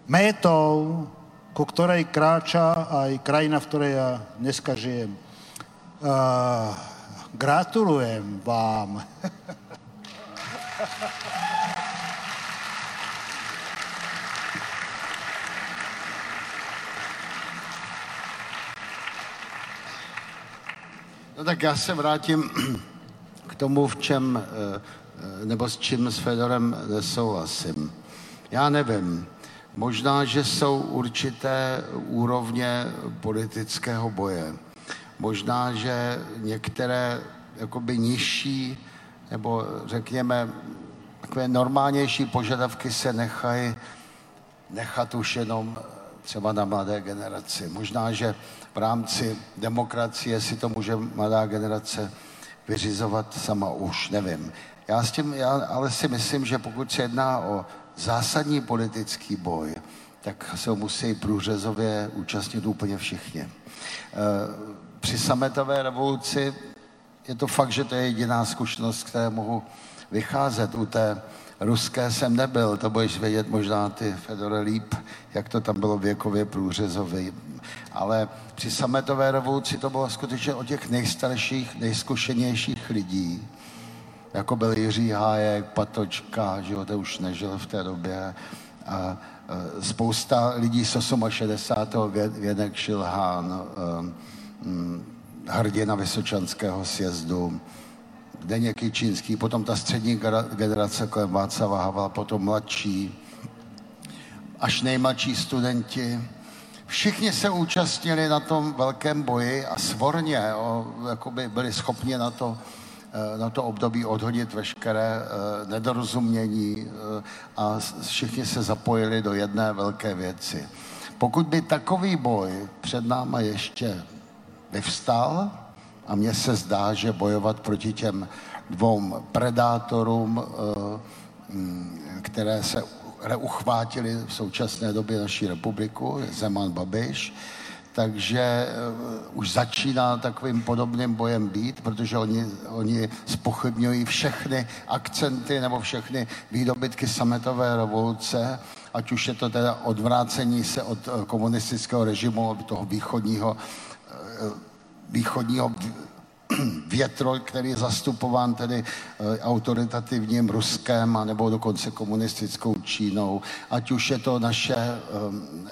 métou, ku ktorej kráča aj krajina, v ktorej ja dneska žijem. Uh, gratulujem vám. No tak já se vrátím k tomu, v čem, eh, eh, nebo s čím s Fedorem nesouhlasím. Já nevím, možná, že jsou určité úrovně politického boje. Možná, že některé jakoby nižší, nebo řekněme, takové normálnější požadavky se nechají nechat už jenom třeba na mladé generaci. Možná, že v rámci demokracie si to může mladá generace vyřizovat sama už, nevím. Já, s tím, já ale si myslím, že pokud se jedná o zásadní politický boj, tak se ho musí průřezově účastnit úplně všichni. E, při sametové revoluci je to fakt, že to je jediná zkušenost, které mohu vycházet u té ruské jsem nebyl, to budeš vědět možná ty, Fedore, líp, jak to tam bylo věkově průřezové. Ale při sametové revoluci to bylo skutečně o těch nejstarších, nejzkušenějších lidí, jako byl Jiří Hájek, Patočka, že už nežil v té době. A, spousta lidí z 68. Věnek Šilhán, mm, hrdina Vysočanského sjezdu, Deněk Čínský, potom ta střední generace kolem Václava Havla, potom mladší, až nejmladší studenti. Všichni se účastnili na tom velkém boji a svorně jo, byli schopni na to, eh, na to období odhodit veškeré eh, nedorozumění eh, a všichni se zapojili do jedné velké věci. Pokud by takový boj před náma ještě vyvstal, a mně se zdá, že bojovat proti těm dvou predátorům, mm, které se uchvátili v současné době naší republiku, Zeman Babiš, takže uh, už začíná takovým podobným bojem být, protože oni, oni spochybňují všechny akcenty nebo všechny výdobytky sametové revoluce, ať už je to teda odvrácení se od uh, komunistického režimu, od toho východního, východního větroj, který je zastupován tedy eh, autoritativním Ruskem, anebo dokonce komunistickou Čínou, ať už je to naše eh,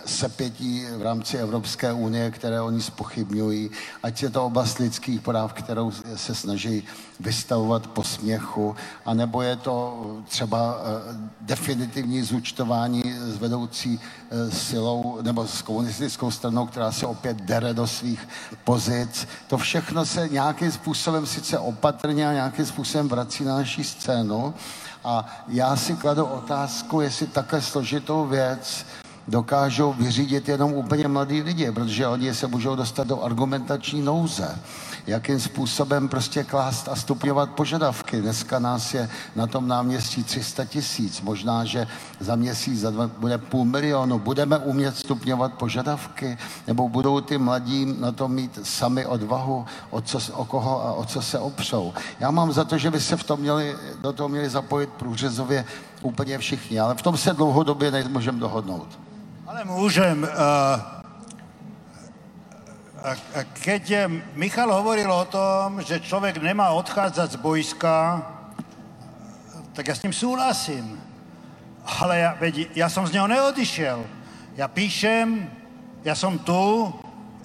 sepětí v rámci Evropské unie, které oni spochybňují, ať je to oblast lidských práv, kterou se snaží vystavovat po směchu, anebo je to třeba eh, definitivní zúčtování s vedoucí silou nebo s komunistickou stranou, která se opět dere do svých pozic. To všechno se nějakým způsobem sice opatrně a nějakým způsobem vrací na naší scénu. A já si kladu otázku, jestli takhle složitou věc dokážou vyřídit jenom úplně mladí lidi, protože oni se můžou dostat do argumentační nouze jakým způsobem prostě klást a stupňovat požadavky. Dneska nás je na tom náměstí 300 tisíc, možná, že za měsíc za dva, bude půl milionu. Budeme umět stupňovat požadavky, nebo budou ty mladí na to mít sami odvahu, o, co, o koho a o co se opřou. Já mám za to, že by se v tom měli, do toho měli zapojit průřezově úplně všichni, ale v tom se dlouhodobě nemůžeme dohodnout. Ale můžem. Uh keď Michal hovoril o tom, že človek nemá odchádzať z bojska, tak ja s ním súhlasím. Ale ja, veď, ja som z neho neodišiel. Ja píšem, ja som tu,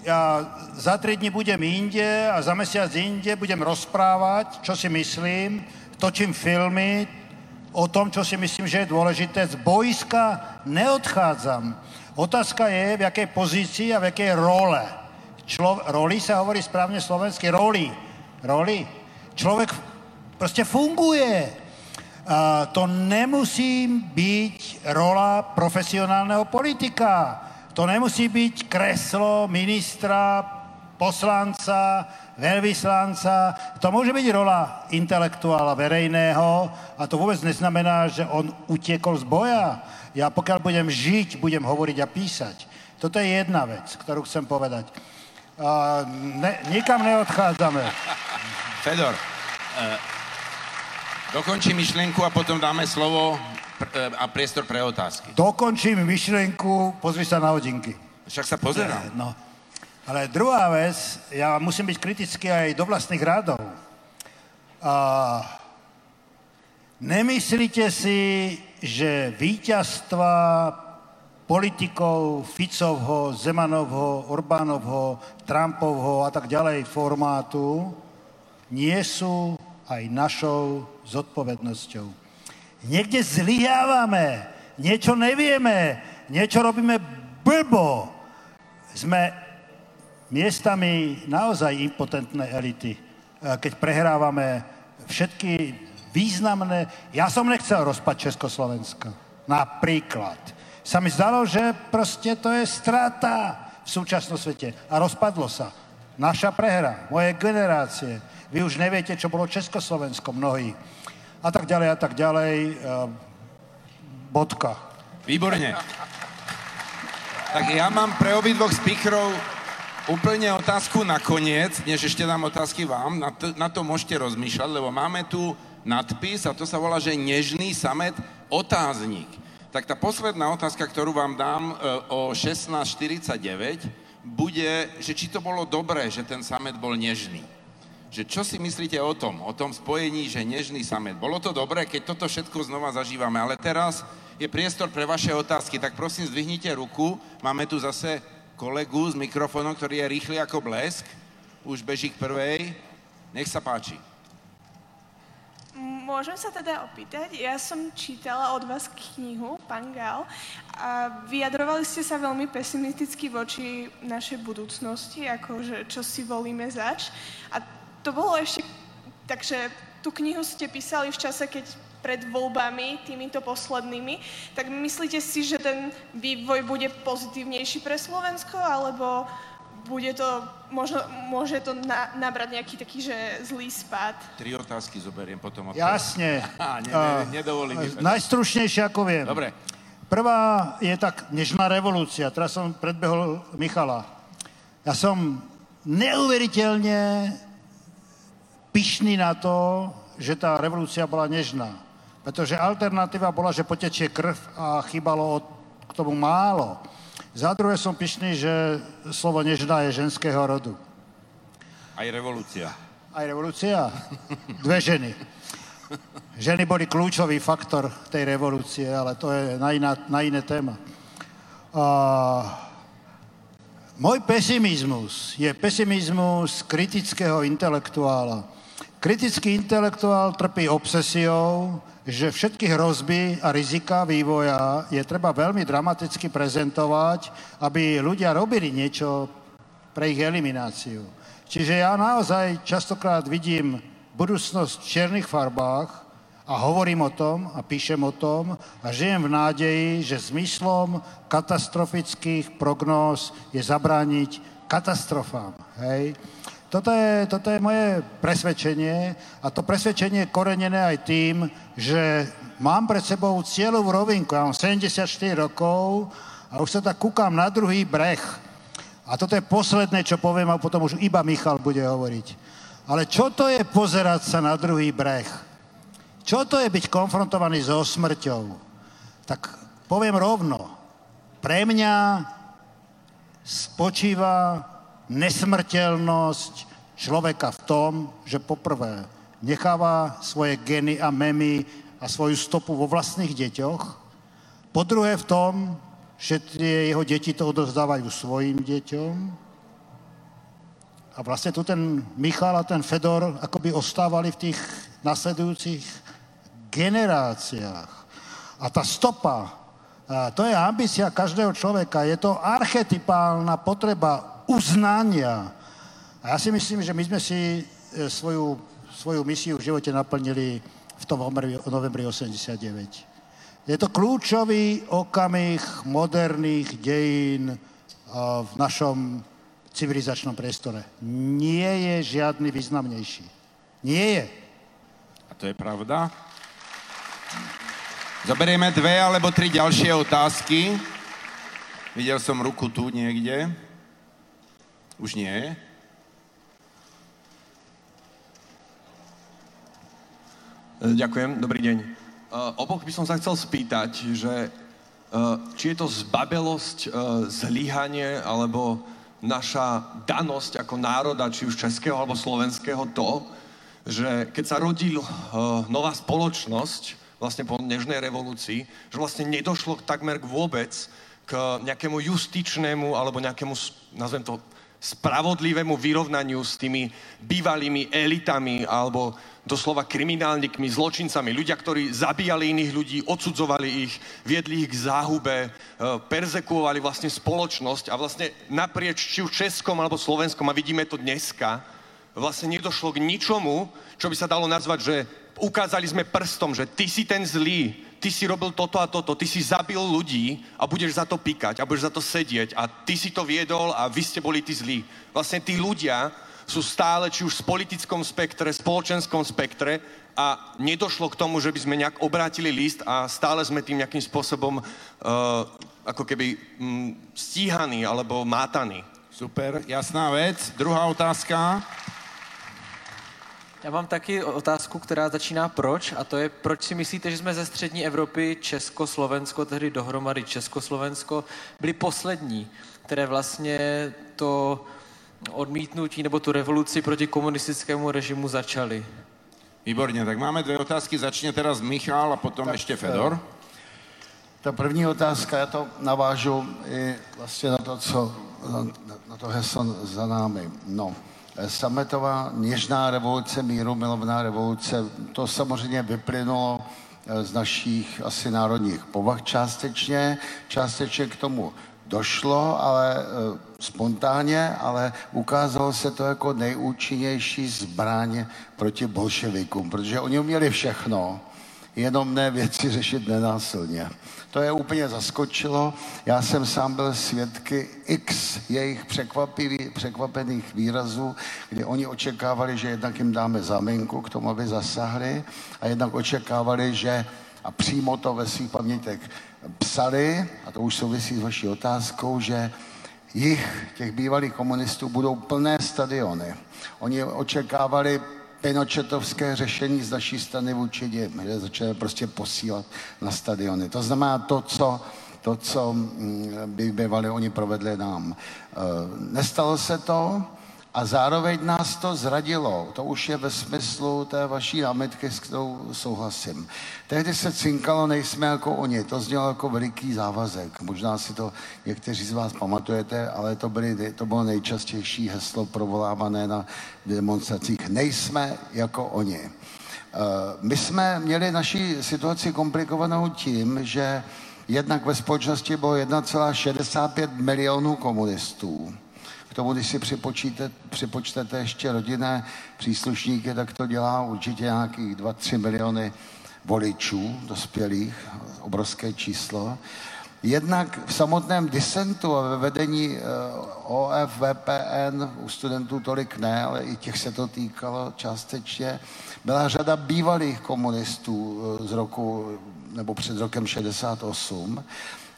ja za tri dní budem inde a za mesiac inde budem rozprávať, čo si myslím, točím filmy o tom, čo si myslím, že je dôležité. Z boiska neodchádzam. Otázka je, v jakej pozícii a v jakej role. Člo, roli sa hovorí správne slovensky, roli. Roli. Človek proste funguje. A to nemusí byť rola profesionálneho politika. To nemusí byť kreslo ministra, poslanca, veľvyslanca. To môže byť rola intelektuála verejného a to vôbec neznamená, že on utiekol z boja. Ja pokiaľ budem žiť, budem hovoriť a písať. Toto je jedna vec, ktorú chcem povedať a ne, nikam neodchádzame. Fedor, e, dokončí myšlienku a potom dáme slovo pr- e, a priestor pre otázky. Dokončím myšlienku, pozri sa na hodinky. Však sa pozerám. No. Ale druhá vec, ja musím byť kritický aj do vlastných rádov. A nemyslíte si, že víťazstva politikov Ficovho, Zemanovho, Orbánovho, Trumpovho a tak ďalej formátu nie sú aj našou zodpovednosťou. Niekde zlyhávame, niečo nevieme, niečo robíme blbo. Sme miestami naozaj impotentné elity, keď prehrávame všetky významné... Ja som nechcel rozpať Československa. Napríklad sa mi zdalo, že proste to je strata v súčasnom svete. A rozpadlo sa. Naša prehra, moje generácie. Vy už neviete, čo bolo Československo mnohí. A tak ďalej, a tak ďalej. Uh, bodka. Výborne. Tak ja mám pre obidvoch speakerov úplne otázku na koniec, než ešte dám otázky vám. Na to, na to môžete rozmýšľať, lebo máme tu nadpis a to sa volá, že Nežný samet otáznik. Tak tá posledná otázka, ktorú vám dám e, o 16.49, bude, že či to bolo dobré, že ten samet bol nežný. Že čo si myslíte o tom, o tom spojení, že nežný samet. Bolo to dobré, keď toto všetko znova zažívame, ale teraz je priestor pre vaše otázky, tak prosím zdvihnite ruku. Máme tu zase kolegu s mikrofónom, ktorý je rýchly ako blesk. už beží k prvej. Nech sa páči. Môžem sa teda opýtať? Ja som čítala od vás knihu, pán Gal, a vyjadrovali ste sa veľmi pesimisticky voči našej budúcnosti, akože čo si volíme zač. A to bolo ešte, takže tú knihu ste písali v čase, keď pred voľbami, týmito poslednými, tak myslíte si, že ten vývoj bude pozitívnejší pre Slovensko, alebo bude to, možno, môže to na, nabrať nejaký taký, že zlý spad. Tri otázky zoberiem potom. Odpovedť. Jasne. ne, ne, nedovolím. Uh, najstručnejšie, ako viem. Dobre. Prvá je tak nežná revolúcia. Teraz som predbehol Michala. Ja som neuveriteľne pyšný na to, že tá revolúcia bola nežná. Pretože alternatíva bola, že potečie krv a chýbalo k tomu málo. Za druhé som pyšný, že slovo nežná je ženského rodu. Aj revolúcia. Aj revolúcia? Dve ženy. Ženy boli kľúčový faktor tej revolúcie, ale to je na, iná, na iné téma. Uh, môj pesimizmus je pesimizmus kritického intelektuála. Kritický intelektuál trpí obsesiou, že všetky hrozby a rizika vývoja je treba veľmi dramaticky prezentovať, aby ľudia robili niečo pre ich elimináciu. Čiže ja naozaj častokrát vidím budúcnosť v čiernych farbách a hovorím o tom a píšem o tom a žijem v nádeji, že zmyslom katastrofických prognóz je zabrániť katastrofám. Hej? Toto je, toto je moje presvedčenie a to presvedčenie je korenené aj tým, že mám pred sebou cieľovú rovinku. Ja mám 74 rokov a už sa tak kúkam na druhý breh. A toto je posledné, čo poviem a potom už iba Michal bude hovoriť. Ale čo to je pozerať sa na druhý breh? Čo to je byť konfrontovaný so smrťou? Tak poviem rovno. Pre mňa spočíva nesmrteľnosť človeka v tom, že poprvé necháva svoje geny a memy a svoju stopu vo vlastných deťoch, po druhé v tom, že tie jeho deti to odozdávajú svojim deťom a vlastne tu ten Michal a ten Fedor akoby ostávali v tých nasledujúcich generáciách. A tá stopa, to je ambícia každého človeka, je to archetypálna potreba uznania. A ja si myslím, že my sme si e, svoju, svoju misiu v živote naplnili v tom novembri 89. Je to kľúčový okamih moderných dejín e, v našom civilizačnom priestore. Nie je žiadny významnejší. Nie je. A to je pravda? Zoberieme dve alebo tri ďalšie otázky. Videl som ruku tu niekde. Už nie? E, ďakujem, dobrý deň. Uh, oboch by som sa chcel spýtať, že uh, či je to zbabelosť, zlyhanie, alebo naša danosť ako národa, či už českého alebo slovenského, to, že keď sa rodil nová spoločnosť, vlastne po Nežnej revolúcii, že vlastne nedošlo takmer vôbec k nejakému justičnému alebo nejakému, nazvem to, spravodlivému vyrovnaniu s tými bývalými elitami alebo doslova kriminálnikmi, zločincami, ľudia, ktorí zabíjali iných ľudí, odsudzovali ich, viedli ich k záhube, e, persekuovali vlastne spoločnosť a vlastne naprieč či už Českom alebo Slovenskom a vidíme to dneska, vlastne nedošlo k ničomu, čo by sa dalo nazvať, že ukázali sme prstom, že ty si ten zlý, ty si robil toto a toto, ty si zabil ľudí a budeš za to pikať a budeš za to sedieť a ty si to viedol a vy ste boli tí zlí. Vlastne tí ľudia sú stále či už v politickom spektre, spoločenskom spektre a nedošlo k tomu, že by sme nejak obrátili list a stále sme tým nejakým spôsobom uh, ako keby um, stíhaní alebo mátaní. Super, jasná vec. Druhá otázka. Já mám taky otázku, která začíná proč, a to je, proč si myslíte, že jsme ze střední Evropy, Česko, Slovensko, tehdy dohromady Československo, byli poslední, které vlastně to odmítnutí nebo tu revoluci proti komunistickému režimu začali? Výborně, tak máme dvě otázky. Začne teraz Michal a potom tak, ještě Fedor. Ta první otázka, já to navážu i vlastně na to, co, na, na to heslo za námi. No, Sametová něžná revoluce, míru milovná revoluce, to samozřejmě vyplynulo eh, z našich asi národních povah částečně, částečně k tomu došlo, ale e, spontánně, ale ukázalo se to jako nejúčinnější zbraň proti bolševikům, protože oni uměli všechno, jenom ne věci řešit nenásilně. To je úplně zaskočilo. Já jsem sám byl svědky x jejich překvapených výrazů, kdy oni očekávali, že jednak jim dáme záminku k tomu, aby zasahli a jednak očekávali, že a přímo to ve svých pamětech psali, a to už souvisí s vaší otázkou, že jich, těch bývalých komunistů, budou plné stadiony. Oni očekávali pinochetovské řešení z naší strany vůči děm, že začali prostě posílat na stadiony. To znamená to, co, to, co mm, by bývali oni provedli nám. E, nestalo se to, a zároveň nás to zradilo. To už je ve smyslu té vaší námitky, s kterou souhlasím. Tehdy se cinkalo, nejsme jako oni. To znělo jako veliký závazek. Možná si to někteří z vás pamatujete, ale to, byly, to bylo nejčastější heslo provolávané na demonstracích. Nejsme jako oni. Eh, my jsme měli naši situaci komplikovanou tím, že jednak ve společnosti bylo 1,65 milionů komunistů tomu, když si připočtete ještě rodinné příslušníky, tak to dělá určitě nějakých 2-3 miliony voličů dospělých, obrovské číslo. Jednak v samotném disentu a ve vedení eh, OFVPN u studentů tolik ne, ale i těch se to týkalo částečně, byla řada bývalých komunistů eh, z roku nebo před rokem 68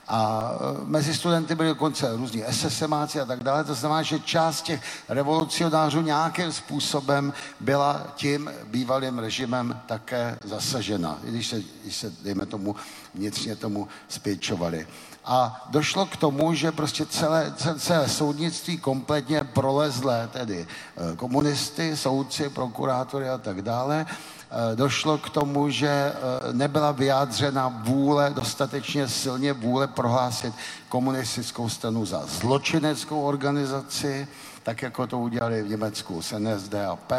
a e, mezi studenty byli dokonce různí SSMáci a tak dále. To znamená, že část těch revolucionářů nějakým způsobem byla tím bývalým režimem také zasažena, i když se, když se dejme tomu, vnitřně tomu spěčovali. A došlo k tomu, že prostě celé, celé, soudnictví kompletně prolezlé, tedy e, komunisty, soudci, prokurátory a tak dále, Eh, došlo k tomu, že eh, nebyla vyjádřena vůle, dostatečně silně vůle prohlásit komunistickou stranu za zločineckou organizaci, tak jako to udělali v Německu s NSDAP.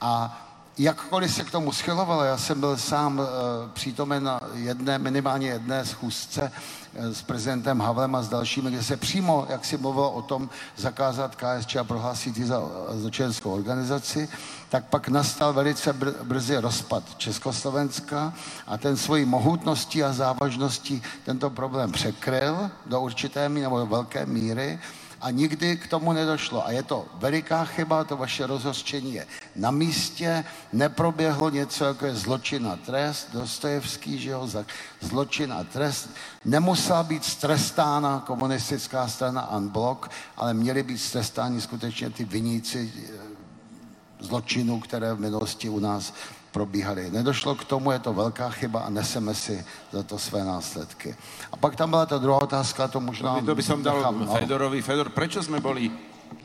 A jakkoliv se k tomu schylovalo, já jsem byl sám e, přítomen na jedné, minimálně jedné schůzce e, s prezidentem Havlem a s dalšími, kde se přímo, jak si mluvilo o tom, zakázat KSČ a prohlásit ji za zločineckou organizaci, tak pak nastal velice br- brzy rozpad Československa a ten svojí mohutností a závažností tento problém překryl do určité míry nebo do velké míry a nikdy k tomu nedošlo. A je to veliká chyba, to vaše rozhořčení je na místě, neproběhlo něco, jako je zločin a trest, Dostojevský, že jo, zločin a trest. Nemusela být strestána komunistická strana Unblock, ale měli být strestáni skutečně ty viníci eh, zločinů, které v minulosti u nás probíhaly. Nedošlo k tomu, je to velká chyba a neseme si za to své následky. A pak tam byla ta druhá otázka, to možná... To by som dal nechám, no. Fedorovi. Fedor, prečo sme boli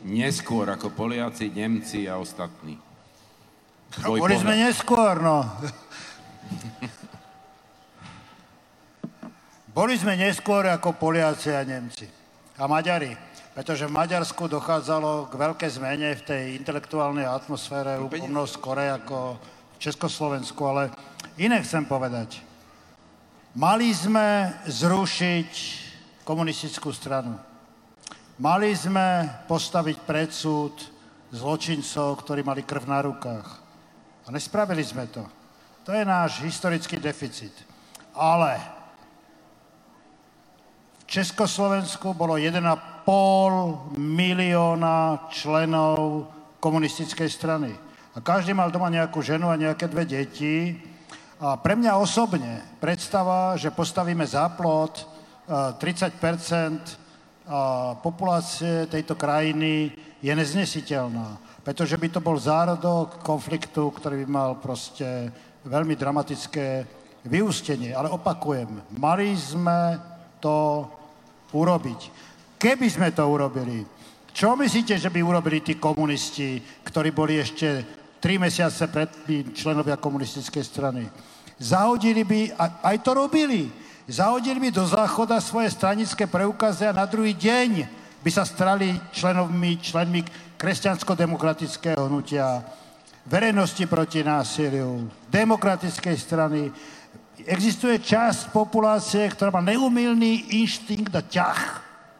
neskôr ako Poliaci, Nemci a ostatní? Tvoj Boli pohľad. sme neskôr, no. Boli sme neskôr ako Poliaci a Nemci. A Maďari. Pretože v Maďarsku dochádzalo k veľkej zmene v tej intelektuálnej atmosfére mnoho skore ako Československu. Ale iné chcem povedať. Mali sme zrušiť komunistickú stranu. Mali sme postaviť predsud zločincov, ktorí mali krv na rukách. A nespravili sme to. To je náš historický deficit. Ale v Československu bolo 1,5 milióna členov komunistickej strany. A každý mal doma nejakú ženu a nejaké dve deti. A pre mňa osobne predstava, že postavíme záplot eh, 30 a populácie tejto krajiny je neznesiteľná. Pretože by to bol zárodok konfliktu, ktorý by mal proste veľmi dramatické vyústenie. Ale opakujem, mali sme to urobiť. Keby sme to urobili, čo myslíte, že by urobili tí komunisti, ktorí boli ešte tri mesiace predtým členovia komunistickej strany? Zahodili by, a aj to robili, zahodili by do záchoda svoje stranické preukazy a na druhý deň by sa stali členovmi, členmi kresťansko-demokratického hnutia, verejnosti proti násiliu, demokratickej strany. Existuje časť populácie, ktorá má neumilný inštinkt a ťah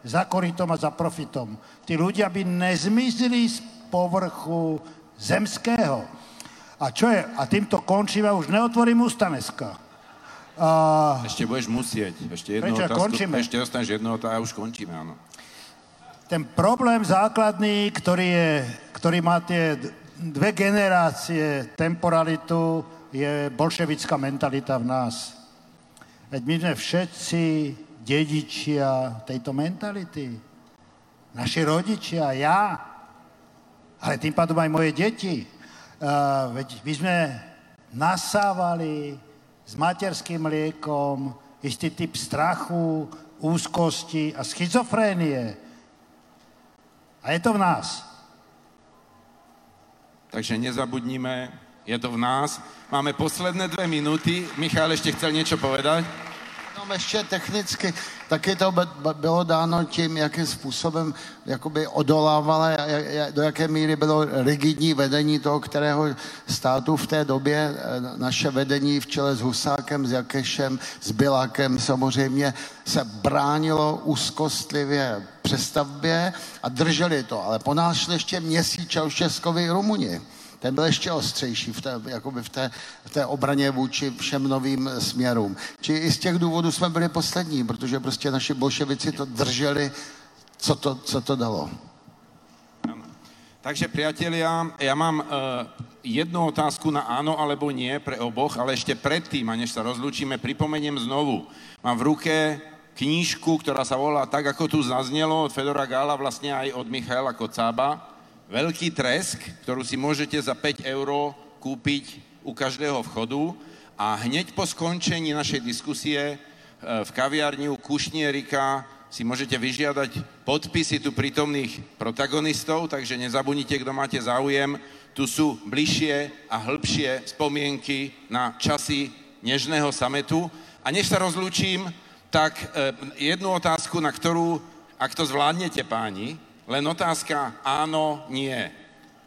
za korytom a za profitom. Tí ľudia by nezmizli z povrchu zemského. A čo je? A týmto končím a už neotvorím ústa dneska. A... Ešte budeš musieť. Ešte jednu Prečo, otázku. končíme? Ešte dostaneš jednu otázku a už končíme, áno. Ten problém základný, ktorý, je, ktorý má tie dve generácie temporalitu, je bolševická mentalita v nás. Veď my sme všetci dedičia tejto mentality. Naši rodičia, ja, ale tým pádom aj moje deti. Uh, veď my sme nasávali s materským mliekom istý typ strachu, úzkosti a schizofrénie. A je to v nás. Takže nezabudnime, je to v nás. Máme posledné dve minúty. Michal ešte chcel niečo povedať? Jenom ještě technicky, taky to be- be- bylo dáno tím, jakým způsobem jakoby a ja- do jaké míry bylo rigidní vedení toho, kterého státu v té době, eh, naše vedení v čele s Husákem, s Jakešem, s Bilákem samozřejmě se bránilo úzkostlivě přestavbě a drželi to, ale po nás ještě měsíc Čaušeskovi Rumuni. Ten byl ještě ostřejší v té, jakoby v té, v té obraně vůči všem novým směrům. Či i z těch důvodů jsme byli poslední, protože prostě naši bolševici to drželi, co to, co to dalo. Takže priatelia, ja mám uh, jednu otázku na áno alebo nie pre oboch, ale ešte predtým, a než sa rozlúčime, pripomeniem znovu. Mám v ruke knížku, ktorá sa volá tak, ako tu zaznelo od Fedora Gála, vlastne aj od Michaela Kocába. Veľký tresk, ktorú si môžete za 5 eur kúpiť u každého vchodu a hneď po skončení našej diskusie e, v kaviarni u Kušnierika si môžete vyžiadať podpisy tu prítomných protagonistov, takže nezabudnite, kto máte záujem. Tu sú bližšie a hĺbšie spomienky na časy nežného sametu. A než sa rozlúčim, tak e, jednu otázku, na ktorú, ak to zvládnete páni, len otázka áno, nie.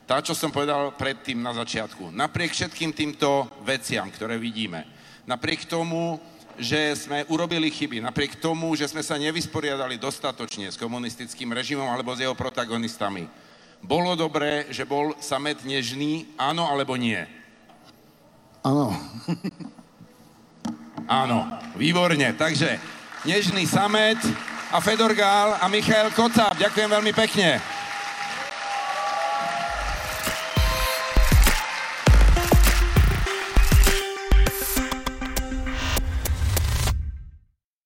Tá, čo som povedal predtým na začiatku. Napriek všetkým týmto veciam, ktoré vidíme, napriek tomu, že sme urobili chyby, napriek tomu, že sme sa nevysporiadali dostatočne s komunistickým režimom alebo s jeho protagonistami, bolo dobré, že bol samet nežný, áno alebo nie? Ano. Áno, výborne. Takže Nežný samet a Fedor Gál a Michal Kocáb. Ďakujem veľmi pekne.